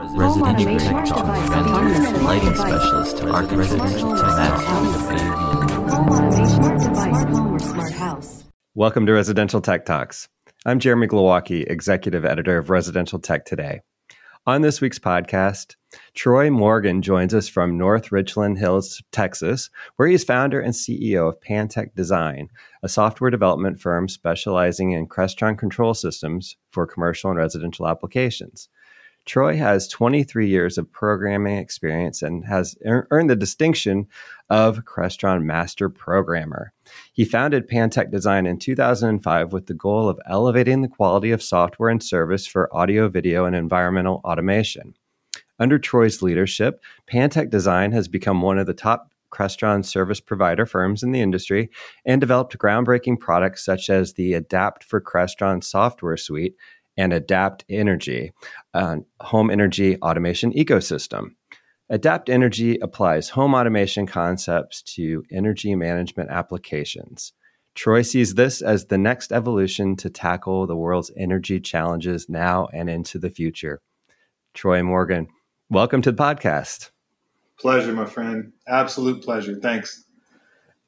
Residential tech lighting specialist. Arc residential tech. Welcome to Residential Tech Talks. I'm Jeremy Glowacki, executive editor of Residential Tech Today. On this week's podcast, Troy Morgan joins us from North Richland Hills, Texas, where he is founder and CEO of Pantech Design, a software development firm specializing in Crestron control systems for commercial and residential applications. Troy has 23 years of programming experience and has earned the distinction of Crestron Master Programmer. He founded Pantech Design in 2005 with the goal of elevating the quality of software and service for audio, video, and environmental automation. Under Troy's leadership, Pantech Design has become one of the top Crestron service provider firms in the industry and developed groundbreaking products such as the Adapt for Crestron software suite and Adapt Energy, a home energy automation ecosystem. Adapt Energy applies home automation concepts to energy management applications. Troy sees this as the next evolution to tackle the world's energy challenges now and into the future. Troy Morgan, welcome to the podcast. Pleasure, my friend. Absolute pleasure. Thanks.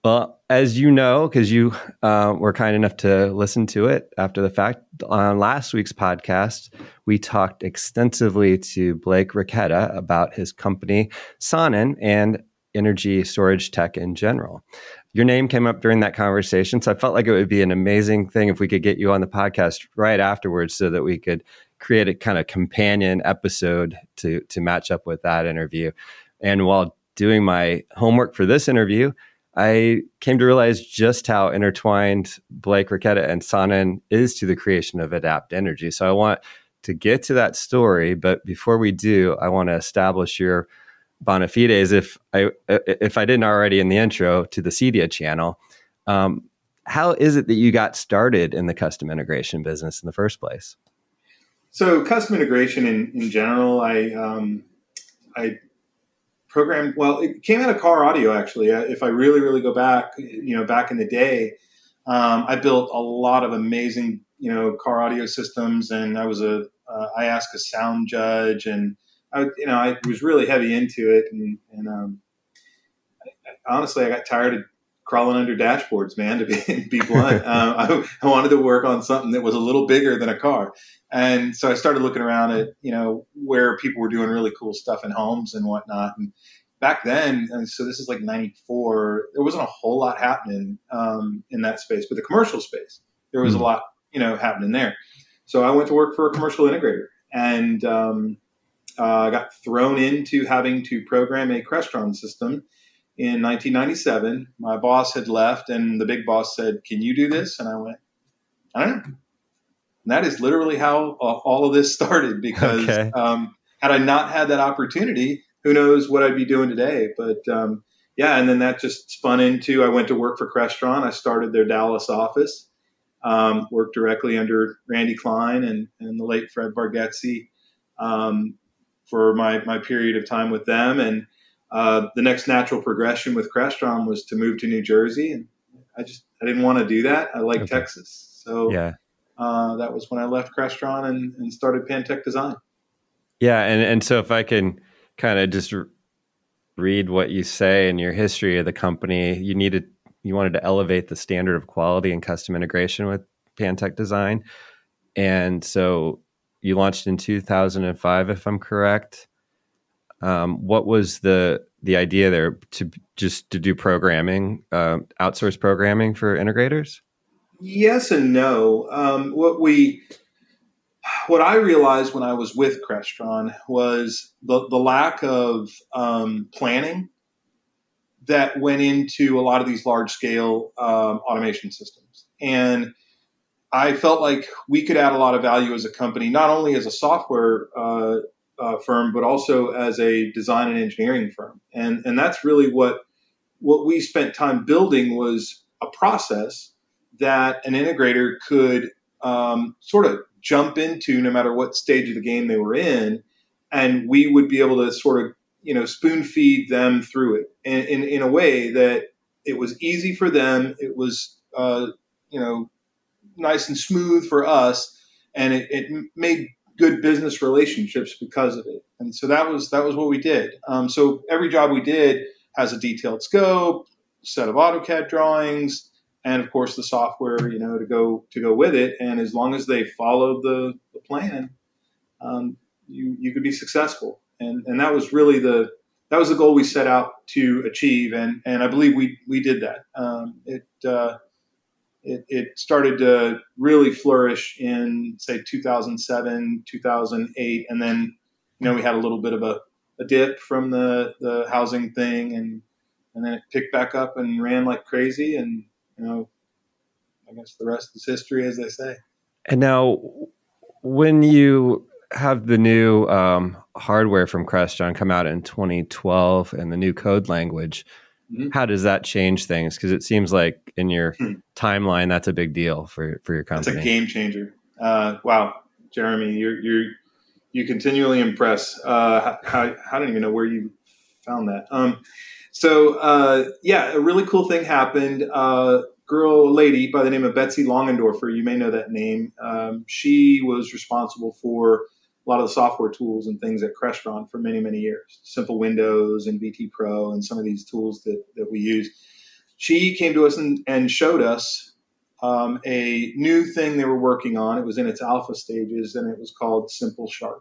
Well, as you know, because you uh, were kind enough to listen to it after the fact, on last week's podcast, we talked extensively to Blake Richetta about his company, Sonnen, and energy storage tech in general. Your name came up during that conversation, so I felt like it would be an amazing thing if we could get you on the podcast right afterwards so that we could create a kind of companion episode to, to match up with that interview. And while doing my homework for this interview, I came to realize just how intertwined Blake Richetta and Sonnen is to the creation of Adapt Energy. So I want to get to that story, but before we do, I want to establish your bona fides. If I if I didn't already in the intro to the Cedia channel, um, how is it that you got started in the custom integration business in the first place? So custom integration in, in general, I um, I programmed well it came out of car audio actually uh, if i really really go back you know back in the day. Um, i built a lot of amazing you know car audio systems and i was a uh, IASCA sound judge and i you know i was really heavy into it and, and um, I, honestly i got tired of crawling under dashboards man to be, be blunt um, I, I wanted to work on something that was a little bigger than a car and so I started looking around at, you know, where people were doing really cool stuff in homes and whatnot. And back then, and so this is like 94, there wasn't a whole lot happening um, in that space, but the commercial space, there was mm-hmm. a lot, you know, happening there. So I went to work for a commercial integrator and um, uh, got thrown into having to program a Crestron system in 1997. My boss had left, and the big boss said, Can you do this? And I went, I don't know. And that is literally how uh, all of this started because okay. um, had I not had that opportunity, who knows what I'd be doing today. But um, yeah, and then that just spun into I went to work for Crestron. I started their Dallas office, um, worked directly under Randy Klein and, and the late Fred Bargetzi um, for my, my period of time with them. And uh, the next natural progression with Crestron was to move to New Jersey. And I just I didn't want to do that. I like okay. Texas. So yeah uh, that was when I left Crestron and, and started Pantech Design. Yeah, and and so if I can kind of just read what you say in your history of the company, you needed you wanted to elevate the standard of quality and custom integration with Pantech Design, and so you launched in 2005, if I'm correct. Um, what was the the idea there to just to do programming, uh, outsource programming for integrators? Yes and no. Um, what we what I realized when I was with Crestron was the, the lack of um, planning that went into a lot of these large scale um, automation systems. And I felt like we could add a lot of value as a company, not only as a software uh, uh, firm, but also as a design and engineering firm. And, and that's really what, what we spent time building was a process that an integrator could um, sort of jump into no matter what stage of the game they were in, and we would be able to sort of you know spoon feed them through it in, in, in a way that it was easy for them, it was uh, you know nice and smooth for us, and it, it made good business relationships because of it. And so that was that was what we did. Um, so every job we did has a detailed scope, set of AutoCAD drawings, and of course the software, you know, to go to go with it. And as long as they followed the, the plan, um, you you could be successful. And and that was really the that was the goal we set out to achieve. And and I believe we we did that. Um, it uh, it, it started to really flourish in say 2007 2008 and then you know we had a little bit of a, a dip from the the housing thing and and then it picked back up and ran like crazy and you know i guess the rest is history as they say and now when you have the new um, hardware from crestron come out in 2012 and the new code language. How does that change things? Because it seems like in your hmm. timeline, that's a big deal for for your company. It's a game changer. Uh, wow, Jeremy, you're you're you continually impress. Uh, how, I don't even know where you found that. Um, so uh, yeah, a really cool thing happened. Uh, girl, lady by the name of Betsy Longendorfer, you may know that name. Um, she was responsible for lot of the software tools and things at Crestron for many, many years. SIMPL Windows and VT Pro and some of these tools that, that we use. She came to us and, and showed us um, a new thing they were working on. It was in its alpha stages and it was called SIMPL#.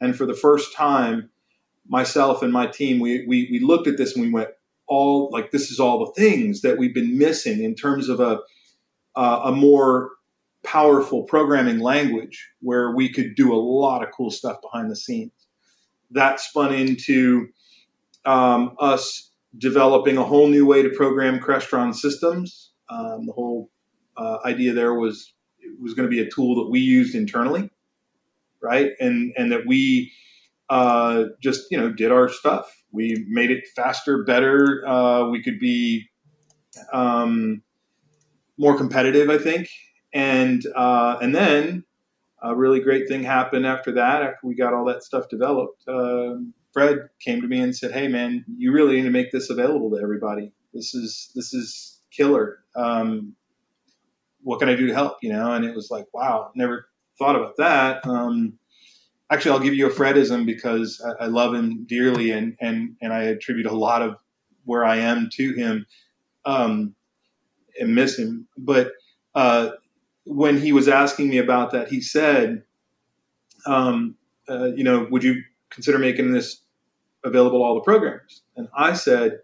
And for the first time, myself and my team, we, we, we looked at this and we went, all like this is all the things that we've been missing in terms of a, uh, a more powerful programming language where we could do a lot of cool stuff behind the scenes. That spun into um, us developing a whole new way to program Crestron systems. Um, the whole uh, idea there was it was going to be a tool that we used internally, right? And and that we uh, just you know did our stuff. We made it faster, better. Uh, we could be um, more competitive, I think, and uh, and then a really great thing happened after that. After we got all that stuff developed, uh, Fred came to me and said, "Hey, man, you really need to make this available to everybody. This is this is killer. Um, what can I do to help?" You know, and it was like, "Wow, never thought about that." Um, actually, I'll give you a Fredism because I, I love him dearly, and and and I attribute a lot of where I am to him, um, and miss him, but. Uh, when he was asking me about that, he said, um, uh, you know, would you consider making this available to all the programmers? And I said,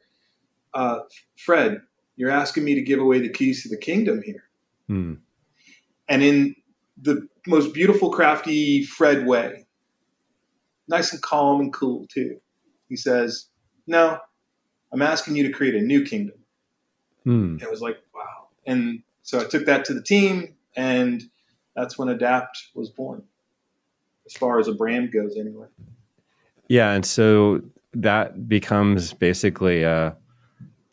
uh, Fred, you're asking me to give away the keys to the kingdom here. Hmm. And in the most beautiful, crafty Fred way, nice and calm and cool too, he says, no, I'm asking you to create a new kingdom. Hmm. It was like, wow. And so I took that to the team and that's when Adapt was born, as far as a brand goes, anyway. Yeah, and so that becomes basically a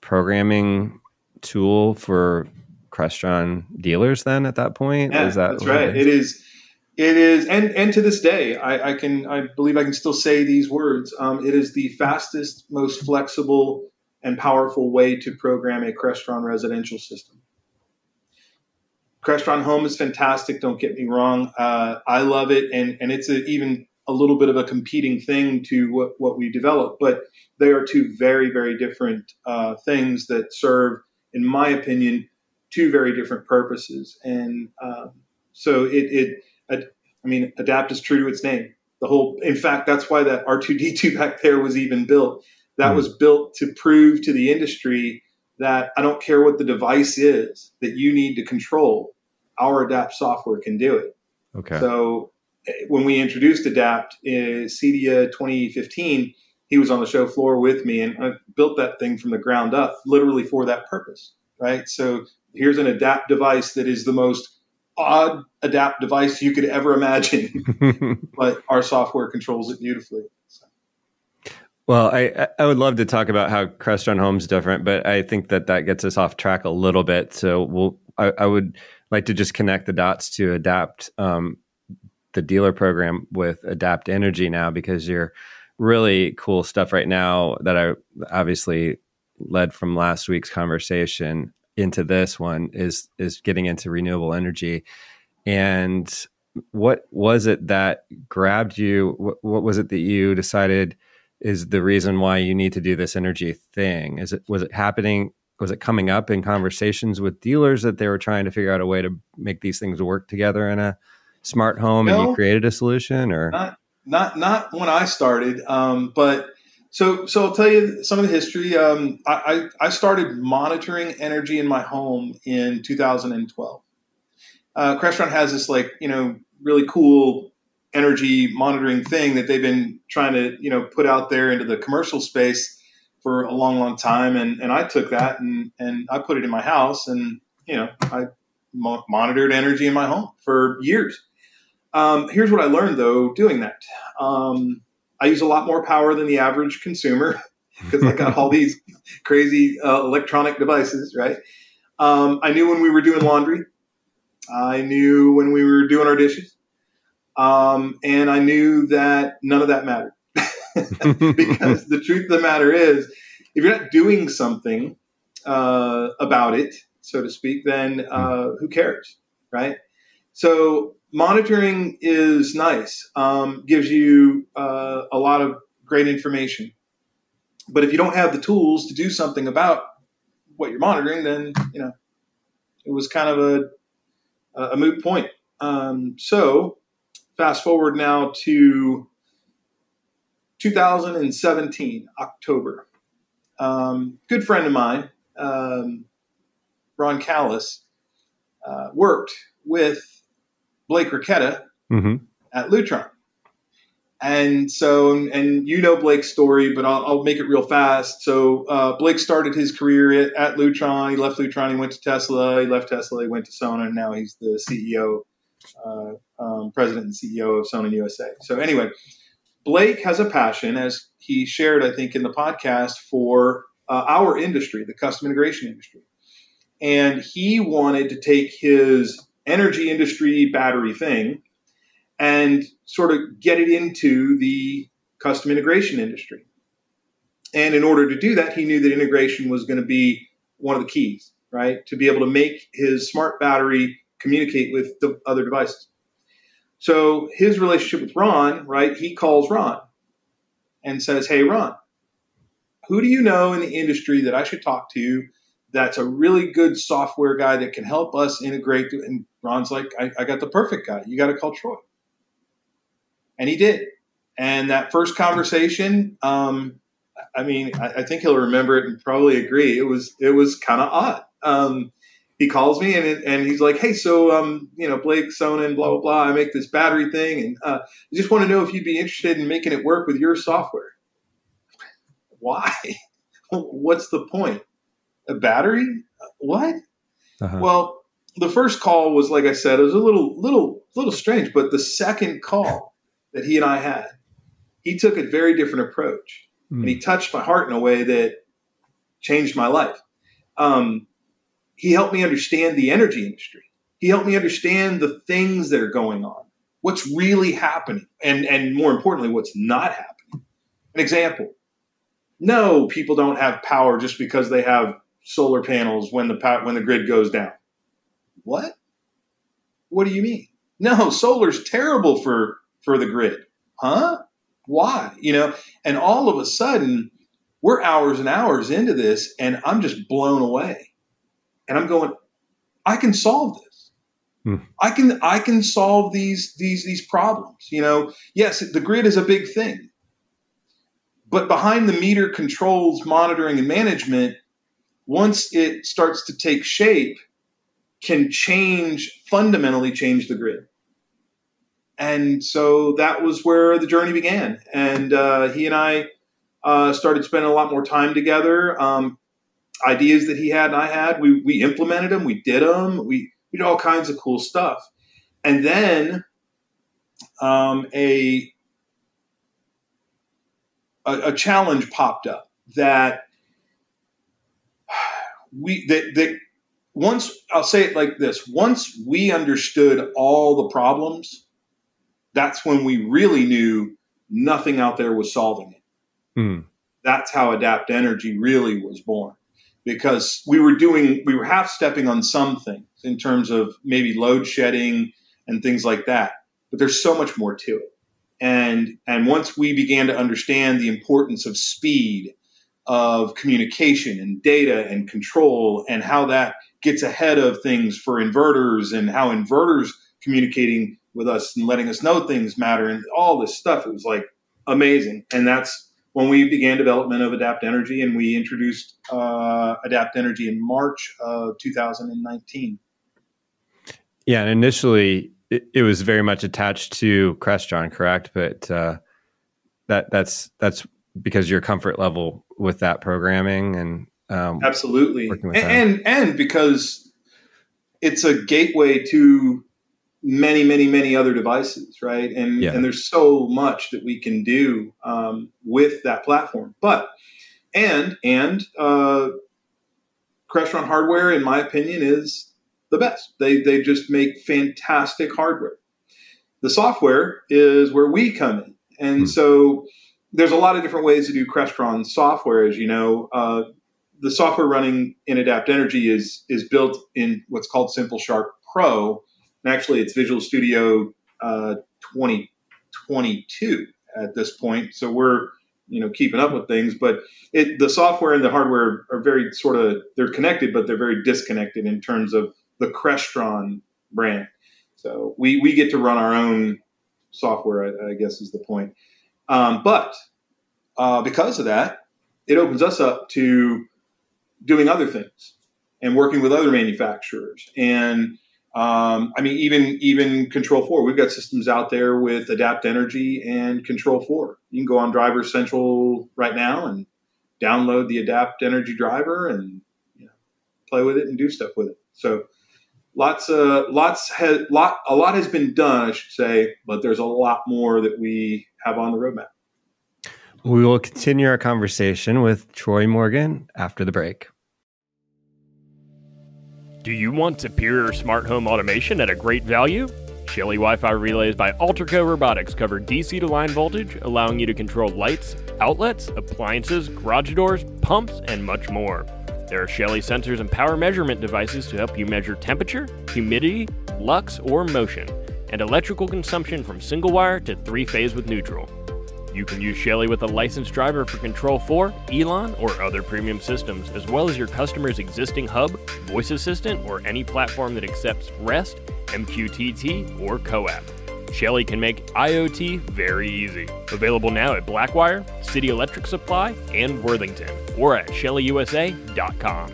programming tool for Crestron dealers. Then at that point, yeah, is that that's right? It is. It is, and and to this day, I, I can I believe I can still say these words. Um, it is the fastest, most flexible, and powerful way to program a Crestron residential system. Crestron Home is fantastic. Don't get me wrong. Uh, I love it, and and it's a, even a little bit of a competing thing to what what we develop. But they are two very very different uh, things that serve, in my opinion, two very different purposes. And um, so it it I mean, adapt is true to its name. The whole, in fact, that's why that R two D two back there was even built. That mm. was built to prove to the industry that I don't care what the device is that you need to control, our Adapt software can do it. Okay. So eh, when we introduced Adapt in CEDIA 2015, he was on the show floor with me and I built that thing from the ground up, literally for that purpose, right? So here's an Adapt device that is the most odd Adapt device you could ever imagine, but our software controls it beautifully. Well, I I would love to talk about how Crestron Home's is different, but I think that that gets us off track a little bit. So we'll I, I would like to just connect the dots to adapt um, the dealer program with Adapt Energy now because you're really cool stuff right now that I obviously led from last week's conversation into this one is is getting into renewable energy and what was it that grabbed you? What, what was it that you decided is the reason why you need to do this energy thing? Is it was it happening? Was it coming up in conversations with dealers that they were trying to figure out a way to make these things work together in a smart home, no, and you created a solution, or not? Not not when I started, um, but so so I'll tell you some of the history. Um, I, I started monitoring energy in my home in 2012 uh, Crestron has this like you know really cool energy monitoring thing that they've been trying to you know put out there into the commercial space for a long long time. And and I took that and and I put it in my house and you know I mo- monitored energy in my home for years. Um, here's what I learned though doing that. Um, I use a lot more power than the average consumer because I got all these crazy uh, electronic devices right? Um, I knew when we were doing laundry. I knew when we were doing our dishes. Um, and I knew that none of that mattered. because the truth of the matter is, if you're not doing something uh, about it, so to speak, then uh, who cares, right? So monitoring is nice, um, gives you uh, a lot of great information. But if you don't have the tools to do something about what you're monitoring, then you know it was kind of a a moot point. Um, so, fast forward now to 2017, October. Um, good friend of mine, um, Ron Callis, uh, worked with Blake Richetta mm-hmm. at Lutron. And so, and you know Blake's story, but I'll, I'll make it real fast. So, uh, Blake started his career at, at, Lutron. He left Lutron. He went to Tesla. He left Tesla. He went to Sonnen. And now he's the CEO, uh, um, president and CEO of Sonnen USA. So, anyway, Blake has a passion, as he shared, I think, in the podcast, for uh, our industry, the custom integration industry. And he wanted to take his energy industry battery thing and sort of get it into the custom integration industry. And in order to do that, he knew that integration was going to be one of the keys, right? To be able to make his smart battery communicate with the other devices. So his relationship with Ron, right? He calls Ron and says, Hey, Ron, who do you know in the industry that I should talk to that's a really good software guy that can help us integrate? And Ron's like, I, I got the perfect guy. You got to call Troy and he did. And that first conversation, um, I mean, I, I, think he'll remember it and probably agree. It was it was kind of odd. Um, he calls me and and he's like, "Hey, so um, you know, Blake Sonnen and blah blah blah. I make this battery thing, and uh, I just want to know if you'd be interested in making it work with your software." Why? What's the point? A battery? What? Uh-huh. Well, the first call was like I said, it was a little little little strange, but the second call that he and I had, he took a very different approach. Mm. And he hmm. touched my heart in a way that changed my life. Um, he helped me understand the energy industry. He helped me understand the things that are going on, what's really happening, and, and more importantly, what's not happening. An example no, people don't have power just because they have solar panels when the, when the grid goes down. What? What do you mean? No, solar's terrible for for the grid. Huh? Why? You know, and all of a sudden, we're hours and hours into this, and I'm just blown away. And I'm going, I can solve this. Hmm. I can I can solve these these these problems. You know, yes, the grid is a big thing. But behind the meter controls, monitoring, and management, once it starts to take shape, can change fundamentally change the grid and so that was where the journey began. And uh, he and I uh, started spending a lot more time together. Um, ideas that he had and I had, we we implemented them, we did them, we, we did all kinds of cool stuff. And then um, a, a a challenge popped up that we that that once I'll say it like this: once we understood all the problems that's when we really knew nothing out there was solving it. Mm. That's how Adapt Energy really was born because we were doing, we were half stepping on some things in terms of maybe load shedding and things like that. but there's so much more to it. And and once we began to understand the importance of speed, of communication and data and control, and how that gets ahead of things for inverters and how inverters communicating with us and letting us know things matter and all this stuff, it was like amazing. And that's when we began development of Adapt Energy, and we introduced uh, Adapt Energy in March of 2019. Yeah, and initially it, it, was very much attached to Crestron, correct? But uh, that that's that's because your comfort level with that programming and um, absolutely, and, and and because it's a gateway to many, many, many other devices, right? And yeah. and there's so much that we can do um, with that platform. But and and uh, Crestron hardware, in my opinion, is the best. They they just make fantastic hardware. The software is where we come in, and hmm. so there's a lot of different ways to do Crestron software. As you know, uh, the software running in Adapt Energy is is built in what's called SIMPL# Pro and actually, it's Visual Studio uh, 2022 at this point. So we're you know keeping up with things, but it, the software and the hardware are very sort of they're connected, but they're very disconnected in terms of the Crestron brand. So we we get to run our own software, I, I guess is the point. Um, but uh, because of that, it opens us up to doing other things and working with other manufacturers and um, I mean, even even Control4, we've got systems out there with Adapt Energy and Control4. You can go on Driver Central right now and download the Adapt Energy driver and you know, play with it and do stuff with it. So lots uh lots has lot a lot has been done, I should say, but there's a lot more that we have on the roadmap. We will continue our conversation with Troy Morgan after the break. Do you want superior smart home automation at a great value? Shelly Wi Fi relays by Alterco Robotics cover DC to line voltage, allowing you to control lights, outlets, appliances, garage doors, pumps, and much more. There are Shelly sensors and power measurement devices to help you measure temperature, humidity, lux, or motion, and electrical consumption from single wire to three phase with neutral. You can use Shelly with a licensed driver for Control 4, Elan, or other premium systems, as well as your customer's existing hub, voice assistant, or any platform that accepts REST, MQTT, or CoAP. Shelly can make IoT very easy. Available now at Blackwire, City Electric Supply, and Worthington, or at shellyusa.com.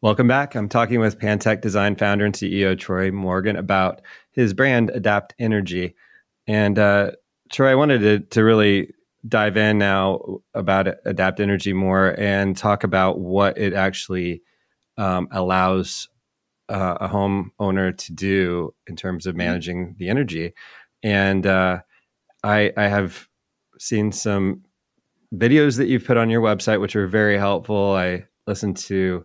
Welcome back. I'm talking with Pantech Design founder and CEO Troy Morgan about his brand Adapt Energy. And uh, Troy, I wanted to, to really dive in now about Adapt Energy more and talk about what it actually um, allows uh, a homeowner to do in terms of mm-hmm. managing the energy. And uh, I, I have seen some videos that you've put on your website, which are very helpful. I listened to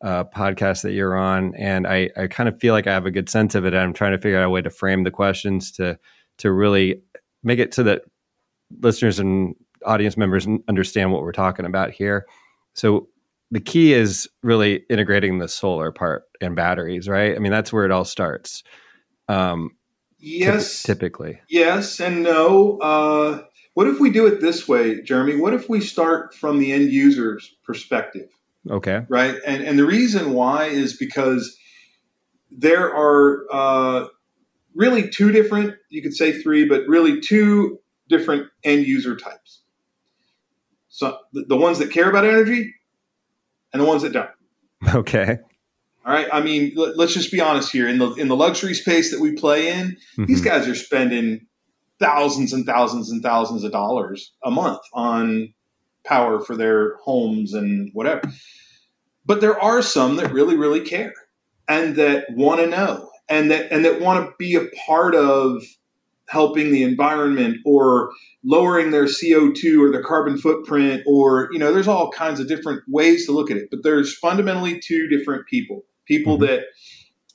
a podcast that you're on, and I, I kind of feel like I have a good sense of it. I'm trying to figure out a way to frame the questions to to really make it so that listeners and audience members understand what we're talking about here. So the key is really integrating the solar part and batteries, right? I mean, that's where it all starts. Um, yes, typically. Yes and no. Uh, what if we do it this way, Jeremy? What if we start from the end user's perspective? Okay. Right. And and the reason why is because there are uh, really two different, you could say three, but really two different end user types. So the, the ones that care about energy and the ones that don't. Okay. All right. I mean, let, us just be honest here. In the in the luxury space that we play in, mm-hmm. these guys are spending thousands and thousands and thousands of dollars a month on power for their homes and whatever. But there are some that really, really care and that want to know and that and that want to be a part of helping the environment or lowering their CO2 or their carbon footprint or you know there's all kinds of different ways to look at it but there's fundamentally two different people people mm-hmm. that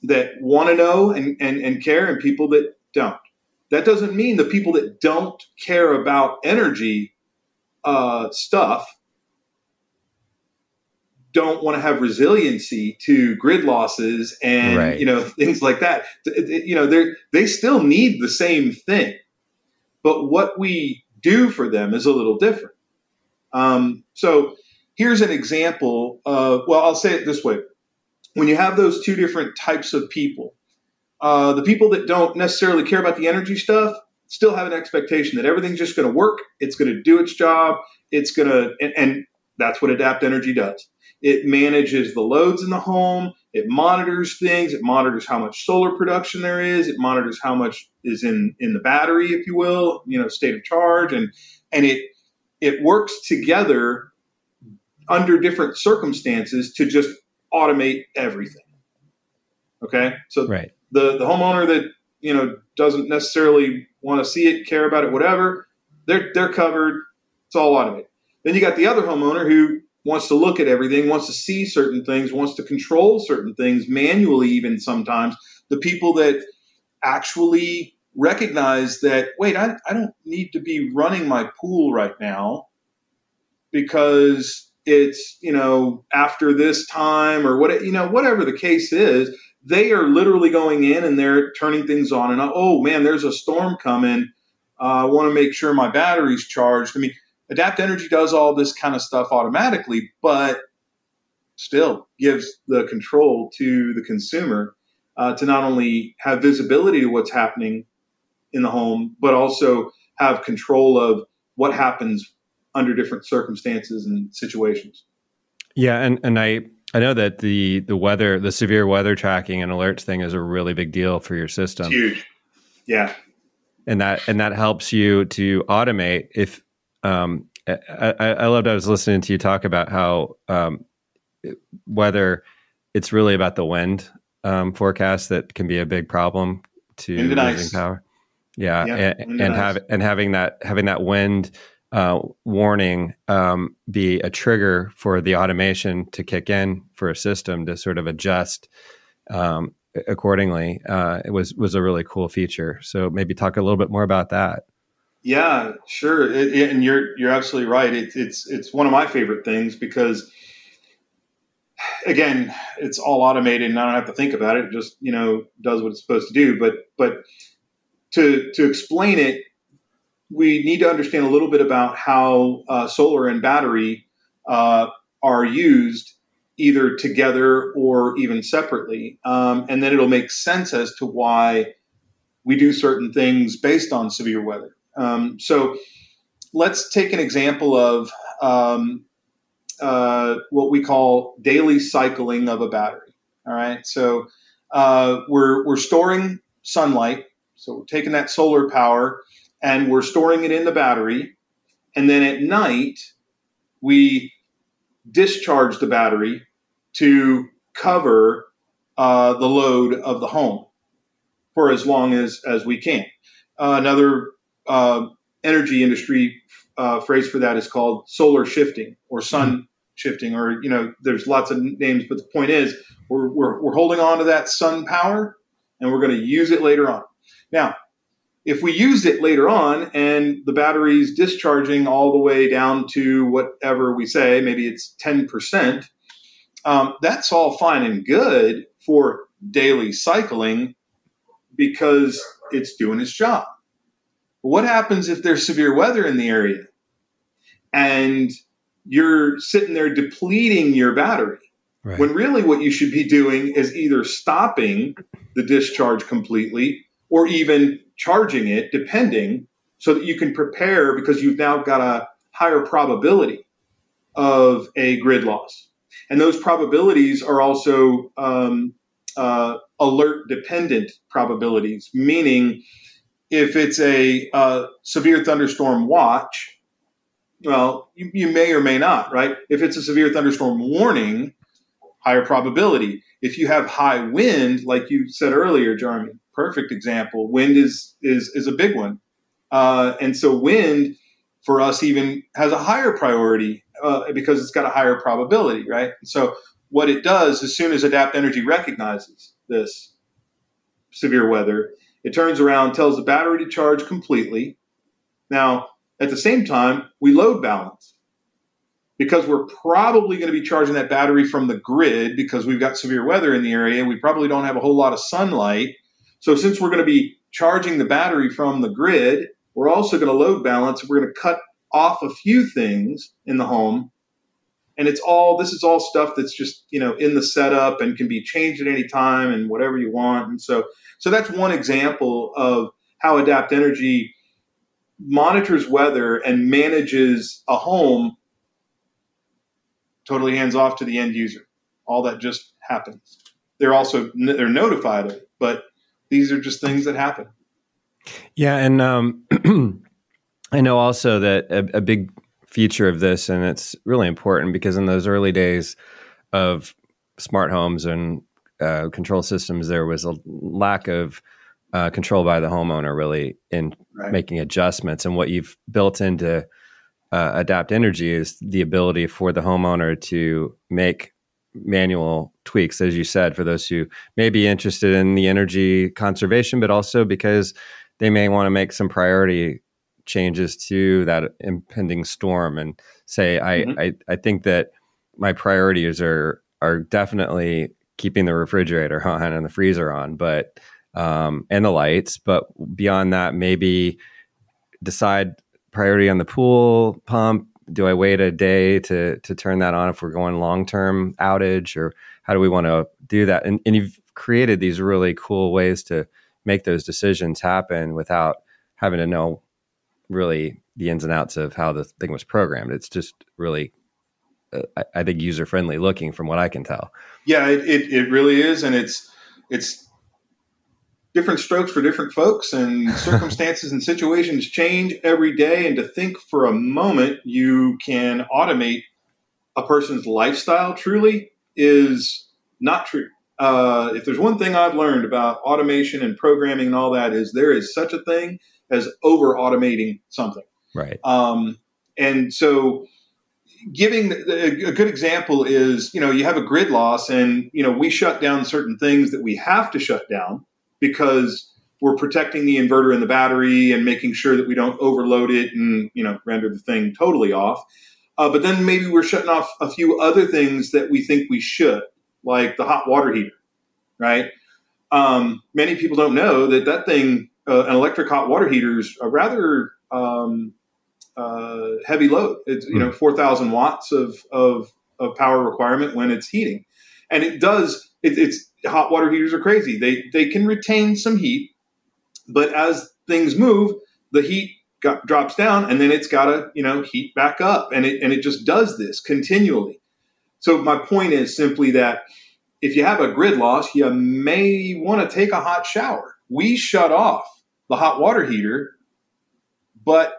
that want to know and, and and care and people that don't that doesn't mean the people that don't care about energy uh, stuff don't want to have resiliency to grid losses and right. you know things like that. You know, they they still need the same thing, but what we do for them is a little different. Um, so here's an example of well, I'll say it this way: when you have those two different types of people, uh, the people that don't necessarily care about the energy stuff still have an expectation that everything's just going to work, it's going to do its job, it's going to, and, and that's what Adapt Energy does. It manages the loads in the home. It monitors things. It monitors how much solar production there is. It monitors how much is in in the battery, if you will, you know, state of charge, and and it it works together under different circumstances to just automate everything. Okay, so right. the the homeowner that you know doesn't necessarily want to see it, care about it, whatever, they're they're covered. It's all automated. Then you got the other homeowner who wants to look at everything, wants to see certain things, wants to control certain things manually, even sometimes. The people that actually recognize that, wait, I, I don't need to be running my pool right now because it's, you know, after this time or what, you know, whatever the case is, they are literally going in and they're turning things on and, oh man, there's a storm coming. Uh, I want to make sure my battery's charged. I mean, Adapt Energy does all this kind of stuff automatically, but still gives the control to the consumer uh, to not only have visibility to what's happening in the home, but also have control of what happens under different circumstances and situations. Yeah, and and I I know that the the weather, the severe weather tracking and alerts thing is a really big deal for your system. It's huge. Yeah. And that and that helps you to automate if um, I, I, loved. I was listening to you talk about how um, whether it's really about the wind um, forecast that can be a big problem to losing nice. power. Yeah, yeah and, and have and having that having that wind uh, warning um, be a trigger for the automation to kick in for a system to sort of adjust um, accordingly. Uh, it was was a really cool feature. So maybe talk a little bit more about that. Yeah, sure, it, it, and you're you're absolutely right. It, it's it's one of my favorite things because, again, it's all automated, and I don't have to think about it. It just you know does what it's supposed to do. But but to to explain it, we need to understand a little bit about how uh, solar and battery uh, are used either together or even separately, um, and then it'll make sense as to why we do certain things based on severe weather. Um, so let's take an example of um, uh, what we call daily cycling of a battery. All right, so uh, we're we're storing sunlight, so we're taking that solar power and we're storing it in the battery, and then at night we discharge the battery to cover uh, the load of the home for as long as as we can. Uh, another uh, energy industry uh, phrase for that is called solar shifting or sun mm-hmm. shifting, or you know, there's lots of names, but the point is we're, we're, we're holding on to that sun power and we're going to use it later on. Now, if we use it later on and the battery's discharging all the way down to whatever we say, maybe it's 10%, um, that's all fine and good for daily cycling because it's doing its job. What happens if there's severe weather in the area and you're sitting there depleting your battery? Right. When really what you should be doing is either stopping the discharge completely or even charging it, depending, so that you can prepare because you've now got a higher probability of a grid loss. And those probabilities are also um, uh, alert dependent probabilities, meaning if it's a uh, severe thunderstorm watch, well, you, you, may or may not, right? If it's a severe thunderstorm warning, higher probability. If you have high wind, like you said earlier, Jeremy, perfect example. Wind is is is a big one, uh, and so wind for us even has a higher priority uh, because it's got a higher probability, right? So what it does as soon as Adapt Energy recognizes this severe weather, it turns around, tells the battery to charge completely. Now, at the same time, we load balance because we're probably going to be charging that battery from the grid because we've got severe weather in the area. We probably don't have a whole lot of sunlight. So since we're going to be charging the battery from the grid, we're also going to load balance. We're going to cut off a few things in the home. And it's all this is all stuff that's just, you know, in the setup and can be changed at any time and whatever you want. And so so that's one example of how Adapt Energy monitors weather and manages a home totally hands off to the end user. All that just happens. They're also they're notified of it, but these are just things that happen. Yeah, and um, I know also that a, a, big feature of this, and it's really important because in those early days of smart homes and uh, control systems, there was a lack of uh, control by the homeowner really in right. making adjustments. And what you've built into uh, Adapt Energy is the ability for the homeowner to make manual tweaks, as you said, for those who may be interested in the energy conservation, but also because they may want to make some priority changes to that impending storm and say, mm-hmm. I, I, I think that my priorities are are definitely keeping the refrigerator on and the freezer on, but um, and the lights. But beyond that, maybe decide priority on the pool pump do I wait a day to to turn that on if we're going long term outage, or how do we want to do that? And, and you've created these really cool ways to make those decisions happen without having to know really the ins and outs of how the thing was programmed. It's just really, uh, I, I, think, user friendly looking from what I can tell. Yeah, it, it, it really is, and it's it's different strokes for different folks and circumstances and situations change every day and to think for a moment you can automate a person's lifestyle truly is not true uh, if there's one thing i've learned about automation and programming and all that is there is such a thing as over automating something right um, and so giving a good example is you know you have a grid loss and you know we shut down certain things that we have to shut down because we're protecting the inverter and the battery and making sure that we don't overload it and you know render the thing totally off. Uh, but then maybe we're shutting off a few other things that we think we should, like the hot water heater, right? Um, many people don't know that that thing, uh, an electric hot water heater, is a rather um, uh, heavy load. It's you know hmm. four thousand watts of, of of power requirement when it's heating, and it does. It, it's hot water heaters are crazy. They they can retain some heat, but as things move, the heat got, drops down, and then it's got to you know heat back up, and it and it just does this continually. So my point is simply that if you have a grid loss, you may want to take a hot shower. We shut off the hot water heater, but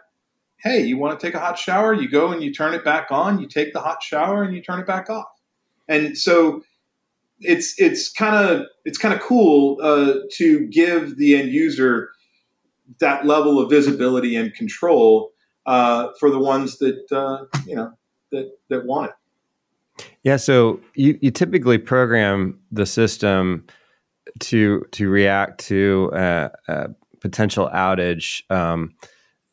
hey, you want to take a hot shower? You go and you turn it back on. You take the hot shower and you turn it back off. And so it's it's kind of it's kind of cool uh, to give the end user that level of visibility and control uh, for the ones that uh, you know that that want it. Yeah, so you, you typically program the system to to react to a, a potential outage um,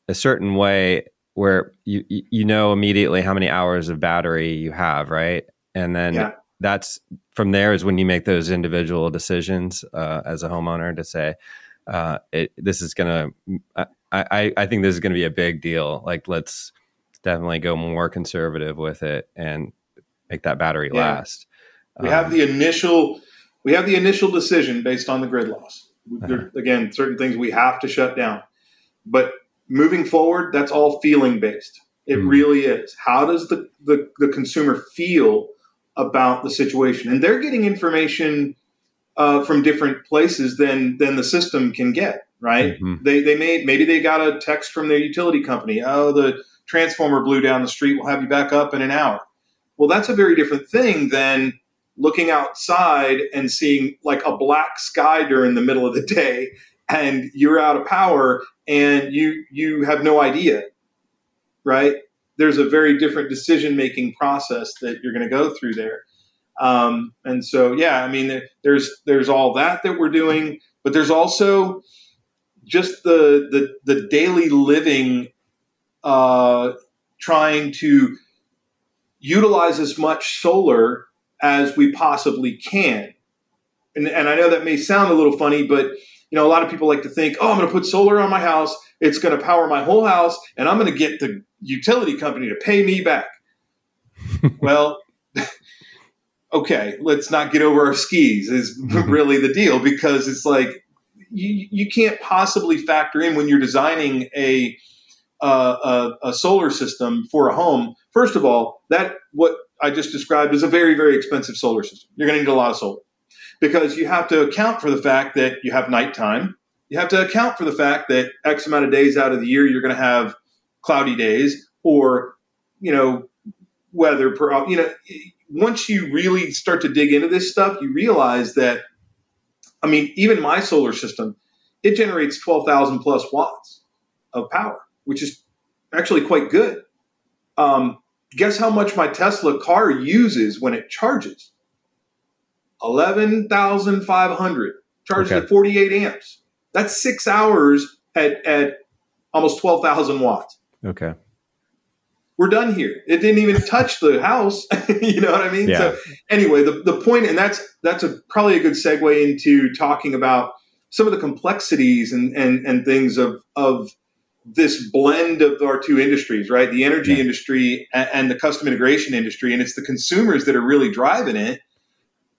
a certain way where you you know immediately how many hours of battery you have, right? And then yeah that's from there is when you make those individual decisions uh, as a homeowner to say uh, it, this is going to I, I think this is going to be a big deal like let's definitely go more conservative with it and make that battery yeah. last we um, have the initial we have the initial decision based on the grid loss uh-huh. again certain things we have to shut down but moving forward that's all feeling based it mm. really is how does the, the, the consumer feel about the situation, and they're getting information uh, from different places than than the system can get. Right? Mm-hmm. They they made maybe they got a text from their utility company. Oh, the transformer blew down the street. We'll have you back up in an hour. Well, that's a very different thing than looking outside and seeing like a black sky during the middle of the day and you're out of power and you you have no idea right there's a very different decision making process that you're going to go through there. Um, and so, yeah, I mean, there's there's all that that we're doing, but there's also just the the, the daily living, uh, trying to utilize as much solar as we possibly can. And, and I know that may sound a little funny, but you know, a lot of people like to think, oh, I'm going to put solar on my house. It's going to power my whole house, and I'm going to get the utility company to pay me back. well, okay, let's not get over our skis is really the deal because it's like you, you can't possibly factor in when you're designing a, uh, a, a solar system for a home. First of all, that what I just described is a very very expensive solar system. You're going to need a lot of solar because you have to account for the fact that you have nighttime. You have to account for the fact that X amount of days out of the year you're going to have cloudy days or you know weather per you know once you really start to dig into this stuff you realize that i mean even my solar system it generates 12,000 plus watts of power which is actually quite good um, guess how much my tesla car uses when it charges 11,500 charges okay. at 48 amps that's six hours at, at almost 12,000 watts okay we're done here. It didn't even touch the house. you know what I mean? Yeah. So anyway, the, the point, and that's that's a probably a good segue into talking about some of the complexities and and, and things of of this blend of our two industries, right? The energy yeah. industry and, and, the custom integration industry, and it's the consumers that are really driving it.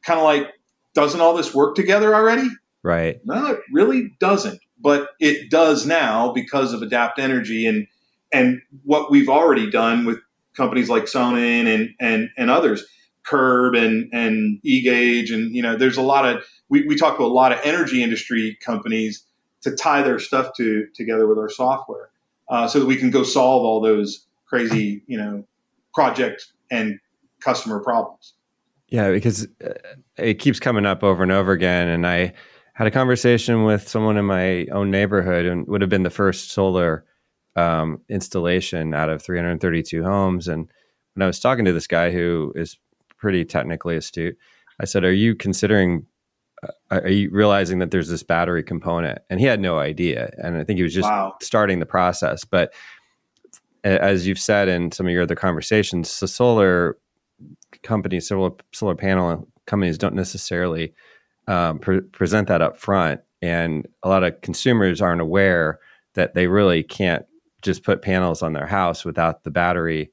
Kind of like, doesn't all this work together already? Right. No, it really doesn't, but it does now because of Adapt Energy and and what we've already done with companies like Sonnen and and and others, Curb and and eGauge, and you know, there's a lot of we, we talk to a lot of energy industry companies to tie their stuff to together with our software, uh, so that we can go solve all those crazy you know project and customer problems. Yeah, because uh, it keeps coming up over and over again, and I had a conversation with someone in my own neighborhood and would have been the first solar um, installation out of 332 homes. And when I was talking to this guy who is pretty technically astute, I said, "Are you considering? Are you realizing that there's this battery component?" And he had no idea, and I think he was just wow. starting the process. But as you've said in some of your other conversations, the solar companies, solar solar panel companies, don't necessarily um, pre- present that up front, and a lot of consumers aren't aware that they really can't just put panels on their house without the battery.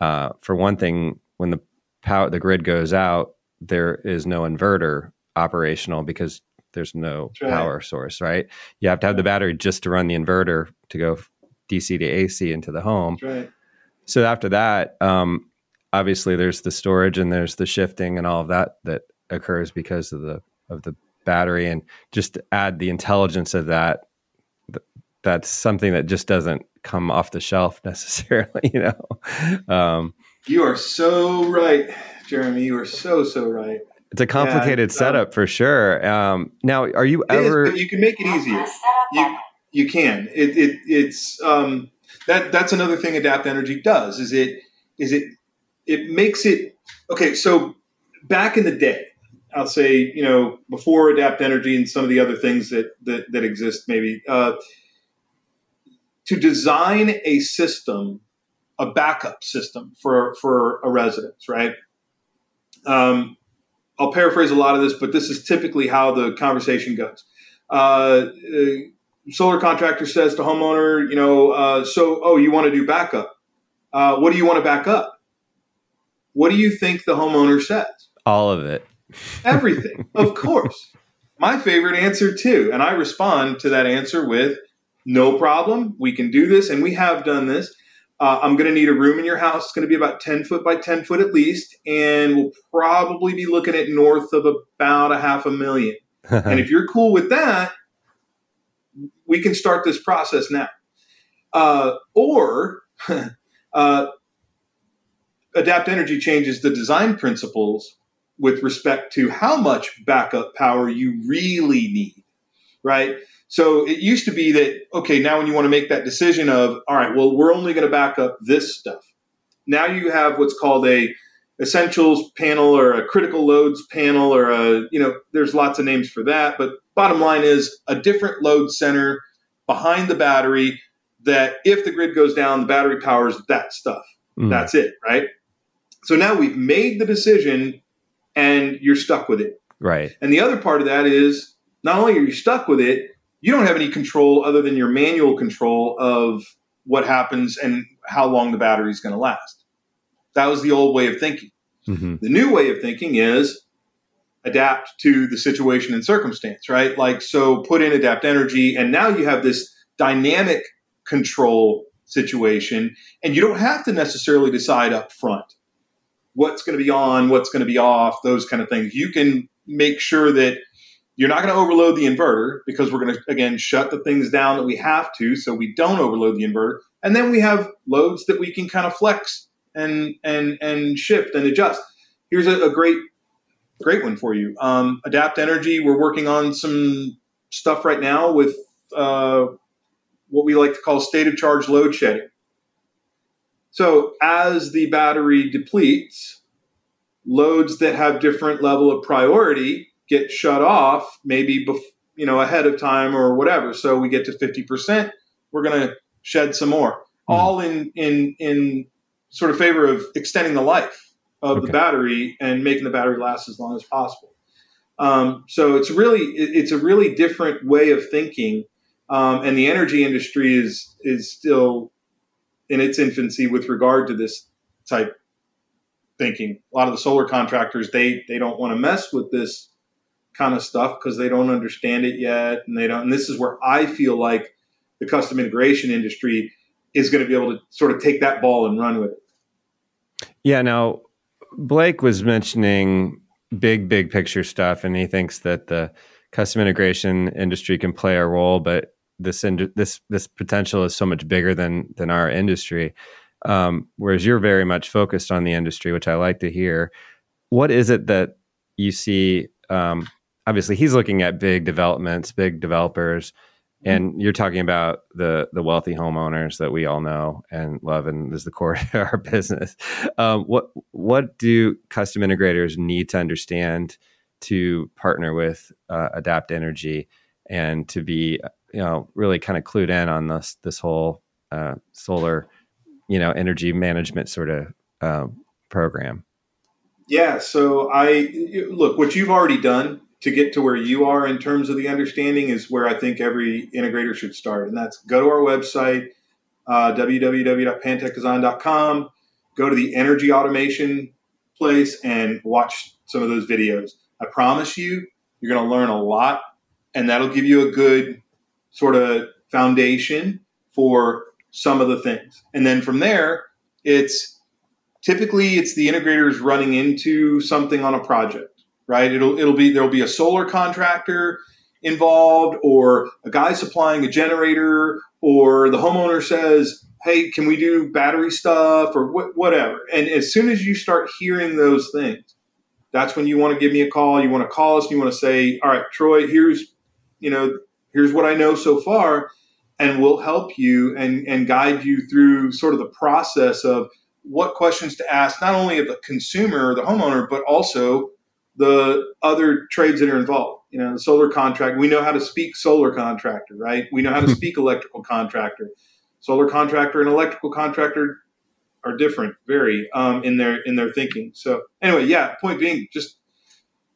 Uh, for one thing, when the power the grid goes out, there is no inverter operational because there's no right. power source. Right? You have to have the battery just to run the inverter to go DC to AC into the home. Right. So after that, um, obviously there's the storage and there's the shifting and all of that that occurs because of the of the battery and just add the intelligence of that that's something that just doesn't come off the shelf necessarily, you know. Um, you are so right, Jeremy. You are so so right. It's a complicated yeah, setup for sure. Um, now, are you ever? Is, you can make it easier. You you can. It, it it's um, that that's another thing Adapt Energy does. Is it is it it makes it okay. So back in the day, I'll say you know before Adapt Energy and some of the other things that that, that exist, maybe. Uh, to design a system, a backup system for, for a residence, right? Um, I'll paraphrase a lot of this, but this is typically how the conversation goes. Uh, uh, solar contractor says to homeowner, you know, uh, so, oh, you want to do backup. Uh, what do you want to back up? What do you think the homeowner says? All of it. Everything, of course. My favorite answer, too. And I respond to that answer with, no problem. We can do this, and we have done this. Uh, I'm going to need a room in your house. It's going to be about 10 foot by 10 foot at least, and we'll probably be looking at north of about a half a million. and if you're cool with that, we can start this process now. Uh, or uh, Adapt Energy changes the design principles with respect to how much backup power you really need, right? So it used to be that, okay, now when you want to make that decision of, all right, well, we're only going to back up this stuff. Now you have what's called a essentials panel or a critical loads panel or a, you know, there's lots of names for that. But bottom line is a different load center behind the battery that if the grid goes down, the battery powers that stuff. Mm. That's it, right? So now we've made the decision and you're stuck with it. Right. And the other part of that is not only are you stuck with it, you don't have any control other than your manual control of what happens and how long the battery is going to last. That was the old way of thinking. Mm-hmm. The new way of thinking is adapt to the situation and circumstance, right? Like, so put in adapt energy, and now you have this dynamic control situation, and you don't have to necessarily decide up front what's going to be on, what's going to be off, those kind of things. You can make sure that you're not going to overload the inverter because we're going to, again, shut the things down that we have to so we don't overload the inverter. And then we have loads that we can kind of flex and, and, and shift and adjust. Here's a, a great great one for you. Um, Adapt Energy, we're working on some stuff right now with uh, what we like to call state of charge load shedding. So as the battery depletes, loads that have different level of priority get shut off, maybe bef- you know ahead of time or whatever. So we get to fifty percent, we're going to shed some more, mm-hmm. all in in in sort of favor of extending the life of okay. the battery and making the battery last as long as possible. Um, so it's really it's a really different way of thinking, um, and the energy industry is is still in its infancy with regard to this type thinking. A lot of the solar contractors they they don't want to mess with this kind of stuff because they don't understand it yet, and they don't. And this is where I feel like the custom integration industry is going to be able to sort of take that ball and run with it. Yeah. Now, Blake was mentioning big, big picture stuff, and he thinks that the custom integration industry can play a role, but this ind- this this potential is so much bigger than than our industry. Um, whereas you're very much focused on the industry, which I like to hear. What is it that you see? Um, obviously, he's looking at big developments, big developers and you're talking about the the wealthy homeowners that we all know and love, and is the core of our business. Um, what what do custom integrators need to understand to partner with uh, Adapt Energy and to be you know really kind of clued in on this this whole uh, solar you know energy management sort of uh, program? Yeah, so I look what you've already done to get to where you are in terms of the understanding is where I think every integrator should start. And that's go to our website, uh, www.pantechdesign.com, go to the energy automation place and watch some of those videos. I promise you, you're going to learn a lot, and that'll give you a good sort of foundation for some of the things. And then from there, it's typically it's the integrators running into something on a project right? It'll it'll be there'll be a solar contractor involved, or a guy supplying a generator, or the homeowner says, "Hey, can we do battery stuff?" or wh- whatever. And as soon as you start hearing those things, that's when you want to give me a call. You want to call us. And you want to say, "All right, Troy, here's you know here's what I know so far." And we'll help you and, and guide you through sort of the process of what questions to ask, not only of the consumer or the homeowner, but also the other trades that are involved. You know, the solar contract, we know how to speak solar contractor, right? We know how to speak electrical contractor. Solar contractor and electrical contractor are different, very um, in their in their thinking. So anyway, yeah. Point being, just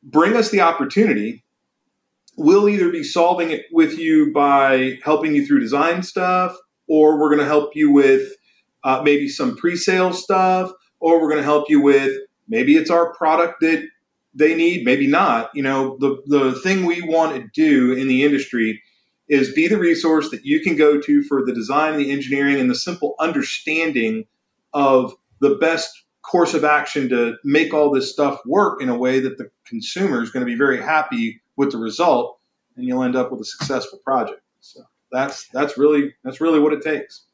bring us the opportunity. We'll either be solving it with you by helping you through design stuff, or we're going to help you with uh, maybe some pre-sale stuff, or we're going to help you with maybe it's our product that they need, maybe not. You know, the the thing we want to do in the industry is be the resource that you can go to for the design, the engineering, and the simple understanding of the best course of action to make all this stuff work in a way that the consumer is going to be very happy with the result, and you'll end up with a successful project. So that's that's really that's really what it takes.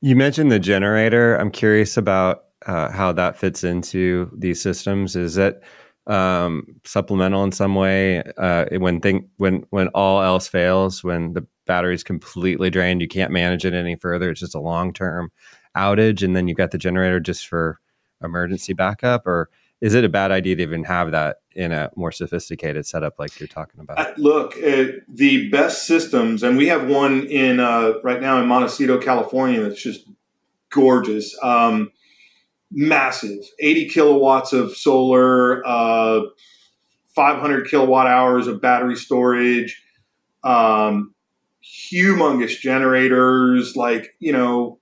You mentioned the generator. I'm curious about uh, how that fits into these systems. Is that um, supplemental in some way. Uh, when thing when when all else fails when the battery's completely drained you can't manage it any further. It's just a long term outage and then you've got the generator just for emergency backup or is it a bad idea to even have that in a more sophisticated setup like you're talking about? Uh, look uh, the best systems and we have one in uh, right now in montecito california that's just gorgeous. Um, massive 80 kilowatts of solar, uh, 500 kilowatt hours of battery storage, um, humongous generators, like, you know,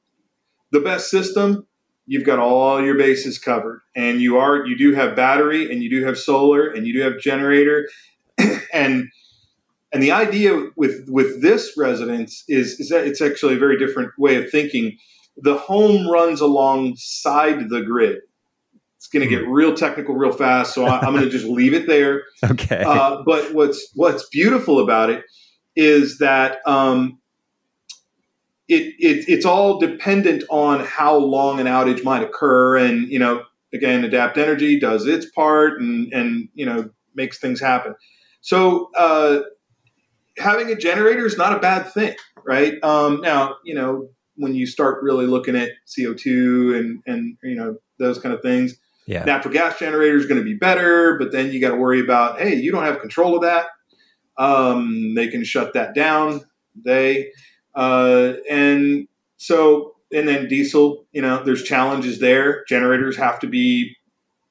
the best system. You've got all your bases covered, and you are you do have battery, and you do have solar, and you do have generator, and and the idea with with this residence is is that it's actually a very different way of thinking. The home runs alongside the grid. It's going to get hmm. real technical real fast, so I, am going to just leave it there. Okay. Uh, but what's what's beautiful about it is that um, it, it it's all dependent on how long an outage might occur, and you know, again, Adapt Energy does its part, and and you know, makes things happen. So. Uh, having a generator is not a bad thing, right? Um, now, you know, when you start really looking at CO2 and, and, you know, those kind of things, yeah. natural gas generator is going to be better, but then you got to worry about, hey, you don't have control of that. Um, they can shut that down. They, uh, and so, and then diesel, you know, there's challenges there. Generators have to be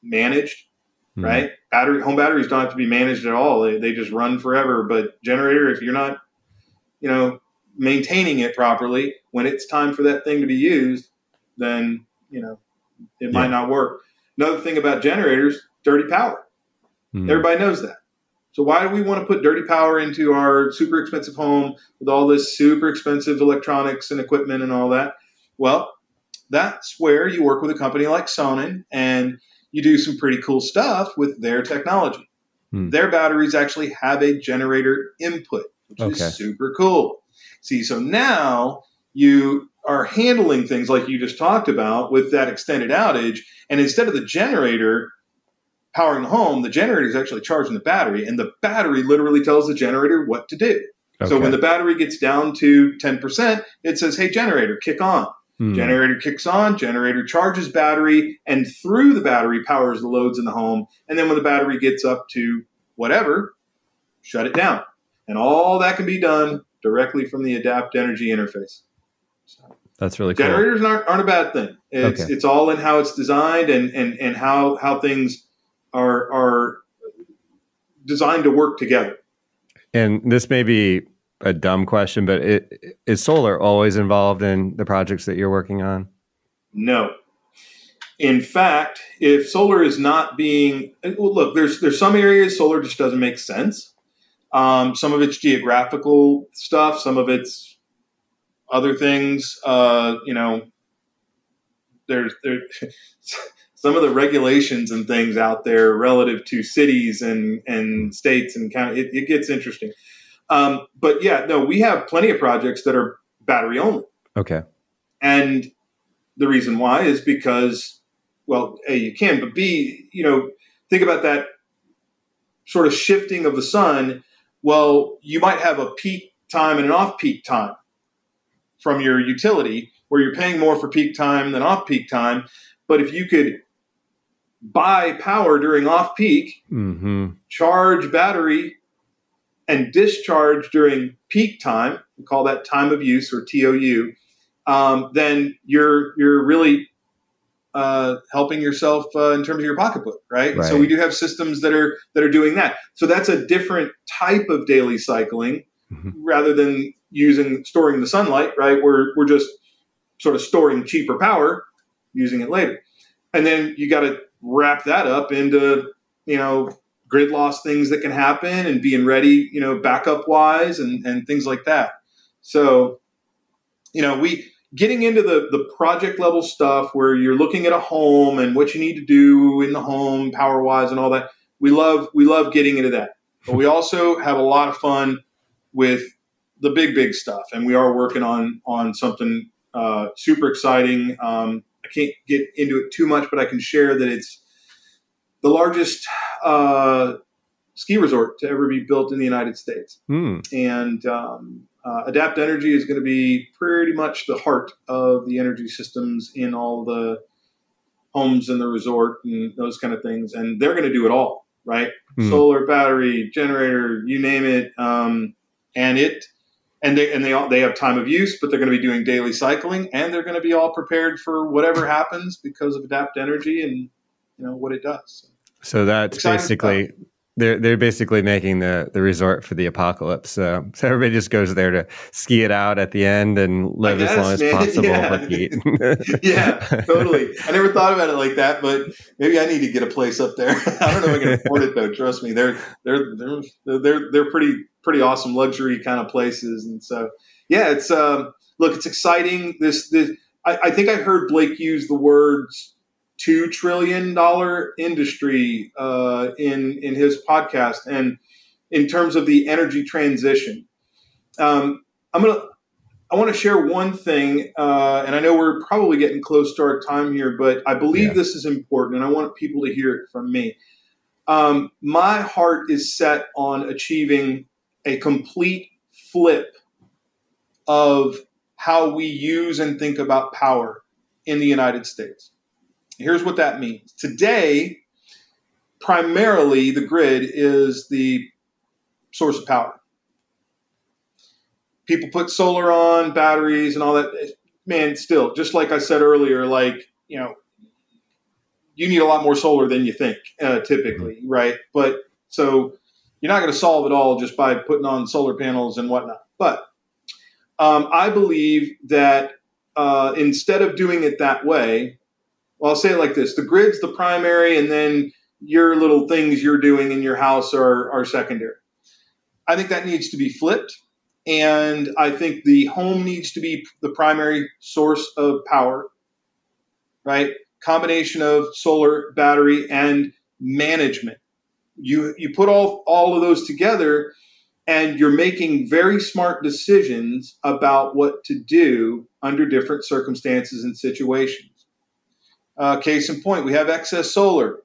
managed, mm-hmm. right? battery home batteries don't have to be managed at all. They, they just run forever. But generator, if you're not, you know, maintaining it properly, when it's time for that thing to be used, then you know it yeah. might not work. Another thing about generators, dirty power. Mm. Everybody knows that. So why do we want to put dirty power into our super expensive home with all this super expensive electronics and equipment and all that? Well, that's where you work with a company like Sonnen and you do some pretty cool stuff with their technology. Hmm. Their batteries actually have a generator input, which okay. is super cool. See, so now you are handling things like you just talked about with that extended outage, and instead of the generator powering the home, the generator is actually charging the battery, and the battery literally tells the generator what to do. Okay. So when the battery gets down to 10%, it says, hey, generator, kick on. Hmm. Generator kicks on, generator charges battery, and through the battery powers the loads in the home. And then when the battery gets up to whatever, shut it down. And all that can be done directly from the Adapt Energy interface. So That's really cool. Generators aren't, aren't a bad thing. It's, okay. it's all in how it's designed and, and, and how, how things are, are designed to work together. And this may be a dumb question, but it, is solar always involved in the projects that you're working on? No. In fact, if solar is not being well, look, there's there's some areas solar just doesn't make sense. Um, some of it's geographical stuff, some of it's other things. Uh, you know, there's there some of the regulations and things out there relative to cities and and states and county. It, it gets interesting. Um, but yeah, no, we have plenty of projects that are battery only. Okay. And the reason why is because, well, A, you can, but B, you know, think about that sort of shifting of the sun. Well, you might have a peak time and an off peak time from your utility where you're paying more for peak time than off peak time. But if you could buy power during off peak, mm-hmm. charge battery and discharge during peak time, we call that time of use or TOU, um, then you're you're really uh, helping yourself uh, in terms of your pocketbook, right? right? So we do have systems that are that are doing that. So that's a different type of daily cycling mm-hmm. rather than using storing the sunlight, right? We're we're just sort of storing cheaper power, using it later, and then you got to wrap that up into you know grid loss things that can happen and being ready, you know, backup wise and, and things like that. So, you know, we getting into the, the project level stuff where you're looking at a home and what you need to do in the home power wise and all that. We love we love getting into that. But we also have a lot of fun with the big big stuff, and we are working on on something uh, super exciting. Um, I can't get into it too much, but I can share that it's the largest uh, ski resort to ever be built in the United States. Mm. And um, uh, Adapt Energy is going to be pretty much the heart of the energy systems in all the homes and the resort and those kind of things. And they're going to do it all, right? Mm. Solar, battery, generator, you name it. Um, and it and they and they all they have time of use, but they're going to be doing daily cycling, and they're going to be all prepared for whatever happens because of Adapt Energy and you know what it does. So that's Exciting basically stuff they're they're basically making the the resort for the apocalypse. so everybody just goes there to ski it out at the end and live guess, as long as man. possible. Yeah. yeah, totally. I never thought about it like that, but maybe I need to get a place up there. I don't know if I can afford it though. Trust me, they're they're they're they're they're pretty pretty awesome luxury kind of places, and so yeah, it's um, look, it's exciting. This this I, I think I heard Blake use the words two trillion dollar industry uh, in in his podcast, and in terms of the energy transition, um, I'm gonna I want to share one thing, uh, and I know we're probably getting close to our time here, but I believe yeah. this is important, and I want people to hear it from me. Um, my heart is set on achieving a complete flip of how we use and think about power in the United States. Here's what that means. Today, primarily the grid is the source of power. People put solar on, batteries, and all that. Man, still, just like I said earlier, like, you know, you need a lot more solar than you think, uh, typically, mm-hmm. right? But so you're not going to solve it all just by putting on solar panels and whatnot. But um, I believe that uh, instead of doing it that way, well, I'll say it like this: the grid's the primary, and then your little things you're doing in your house are are secondary. I think that needs to be flipped, and I think the home needs to be the primary source of power. Right, combination of solar, battery, and management. You you put all all of those together, and you're making very smart decisions about what to do under different circumstances and situations. Uh, case in point, we have excess solar.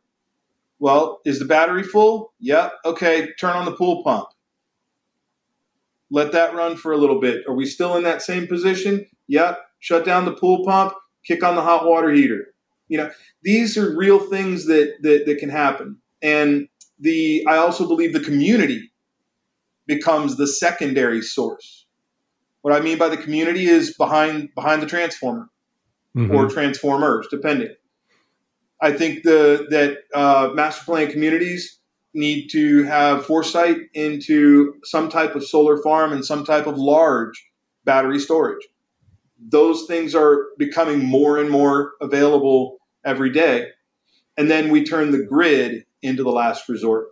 Well, is the battery full? Yep. Okay, turn on the pool pump. Let that run for a little bit. Are we still in that same position? Yep. Shut down the pool pump, kick on the hot water heater. You know, these are real things that that, that can happen. And the I also believe the community becomes the secondary source. What I mean by the community is behind behind the transformer mm-hmm. or transformers, depending. I think the that uh, master plan communities need to have foresight into some type of solar farm and some type of large battery storage. Those things are becoming more and more available every day. And then we turn the grid into the last resort.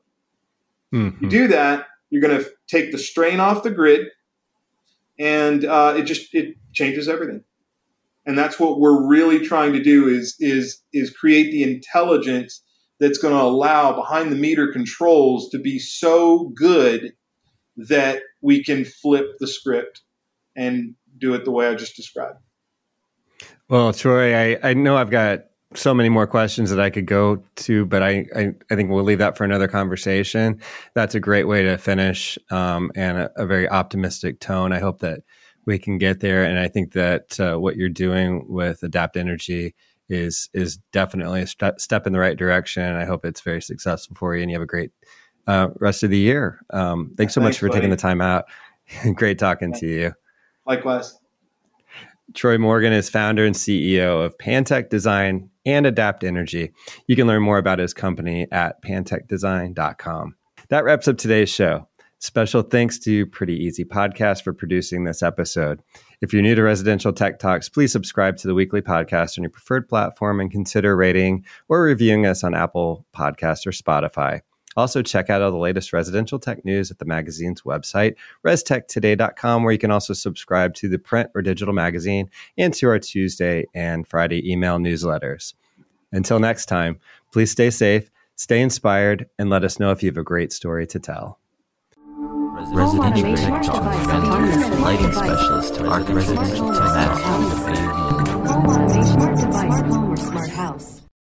Mm-hmm. You do that, you're going to take the strain off the grid, and uh, it just it changes everything and that's what we're really trying to do is is is create the intelligence that's going to allow behind the meter controls to be so good that we can flip the script and do it the way I just described. Well, Troy, I, I know I've got so many more questions that I could go to, but I, I, I, think we'll leave that for another conversation. That's a great way to finish um, and a, a, very optimistic tone. I hope that we can get there. And I think that uh, what you're doing with Adapt Energy is is definitely a st- step in the right direction. And I hope it's very successful for you, and you have a great uh, rest of the year. Um, thanks so thanks, much for buddy. taking the time out. great talking to you. Likewise. Troy Morgan is founder and CEO of Pantech Design and Adapt Energy. You can learn more about his company at pantechdesign.com. That wraps up today's show. Special thanks to Pretty Easy Podcast for producing this episode. If you're new to Residential Tech Talks, please subscribe to the weekly podcast on your preferred platform and consider rating or reviewing us on Apple Podcasts or Spotify. Also, check out all the latest residential tech news at the magazine's website, restechtoday.com, where you can also subscribe to the print or digital magazine and to our Tuesday and Friday email newsletters. Until next time, please stay safe, stay inspired, and let us know if you have a great story to tell residential residential rental, lighting specialist, residential technology, smart home or smart house.